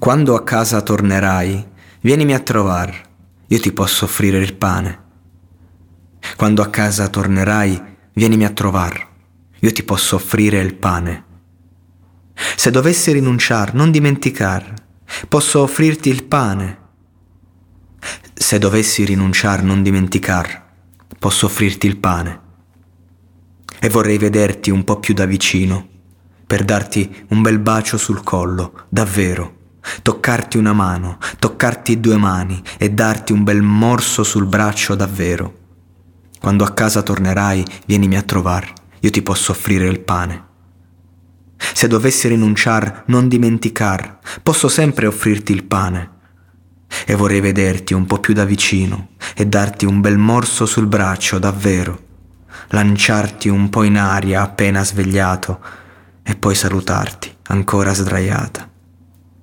Quando a casa tornerai, vienimi a trovar, io ti posso offrire il pane. Quando a casa tornerai, vienimi a trovar, io ti posso offrire il pane. Se dovessi rinunciar, non dimenticar, posso offrirti il pane. Se dovessi rinunciar, non dimenticar, posso offrirti il pane. E vorrei vederti un po' più da vicino, per darti un bel bacio sul collo, davvero. Toccarti una mano, toccarti due mani e darti un bel morso sul braccio davvero. Quando a casa tornerai, vienimi a trovar, io ti posso offrire il pane. Se dovessi rinunciar, non dimenticar, posso sempre offrirti il pane. E vorrei vederti un po' più da vicino e darti un bel morso sul braccio, davvero. Lanciarti un po' in aria appena svegliato e poi salutarti, ancora sdraiata.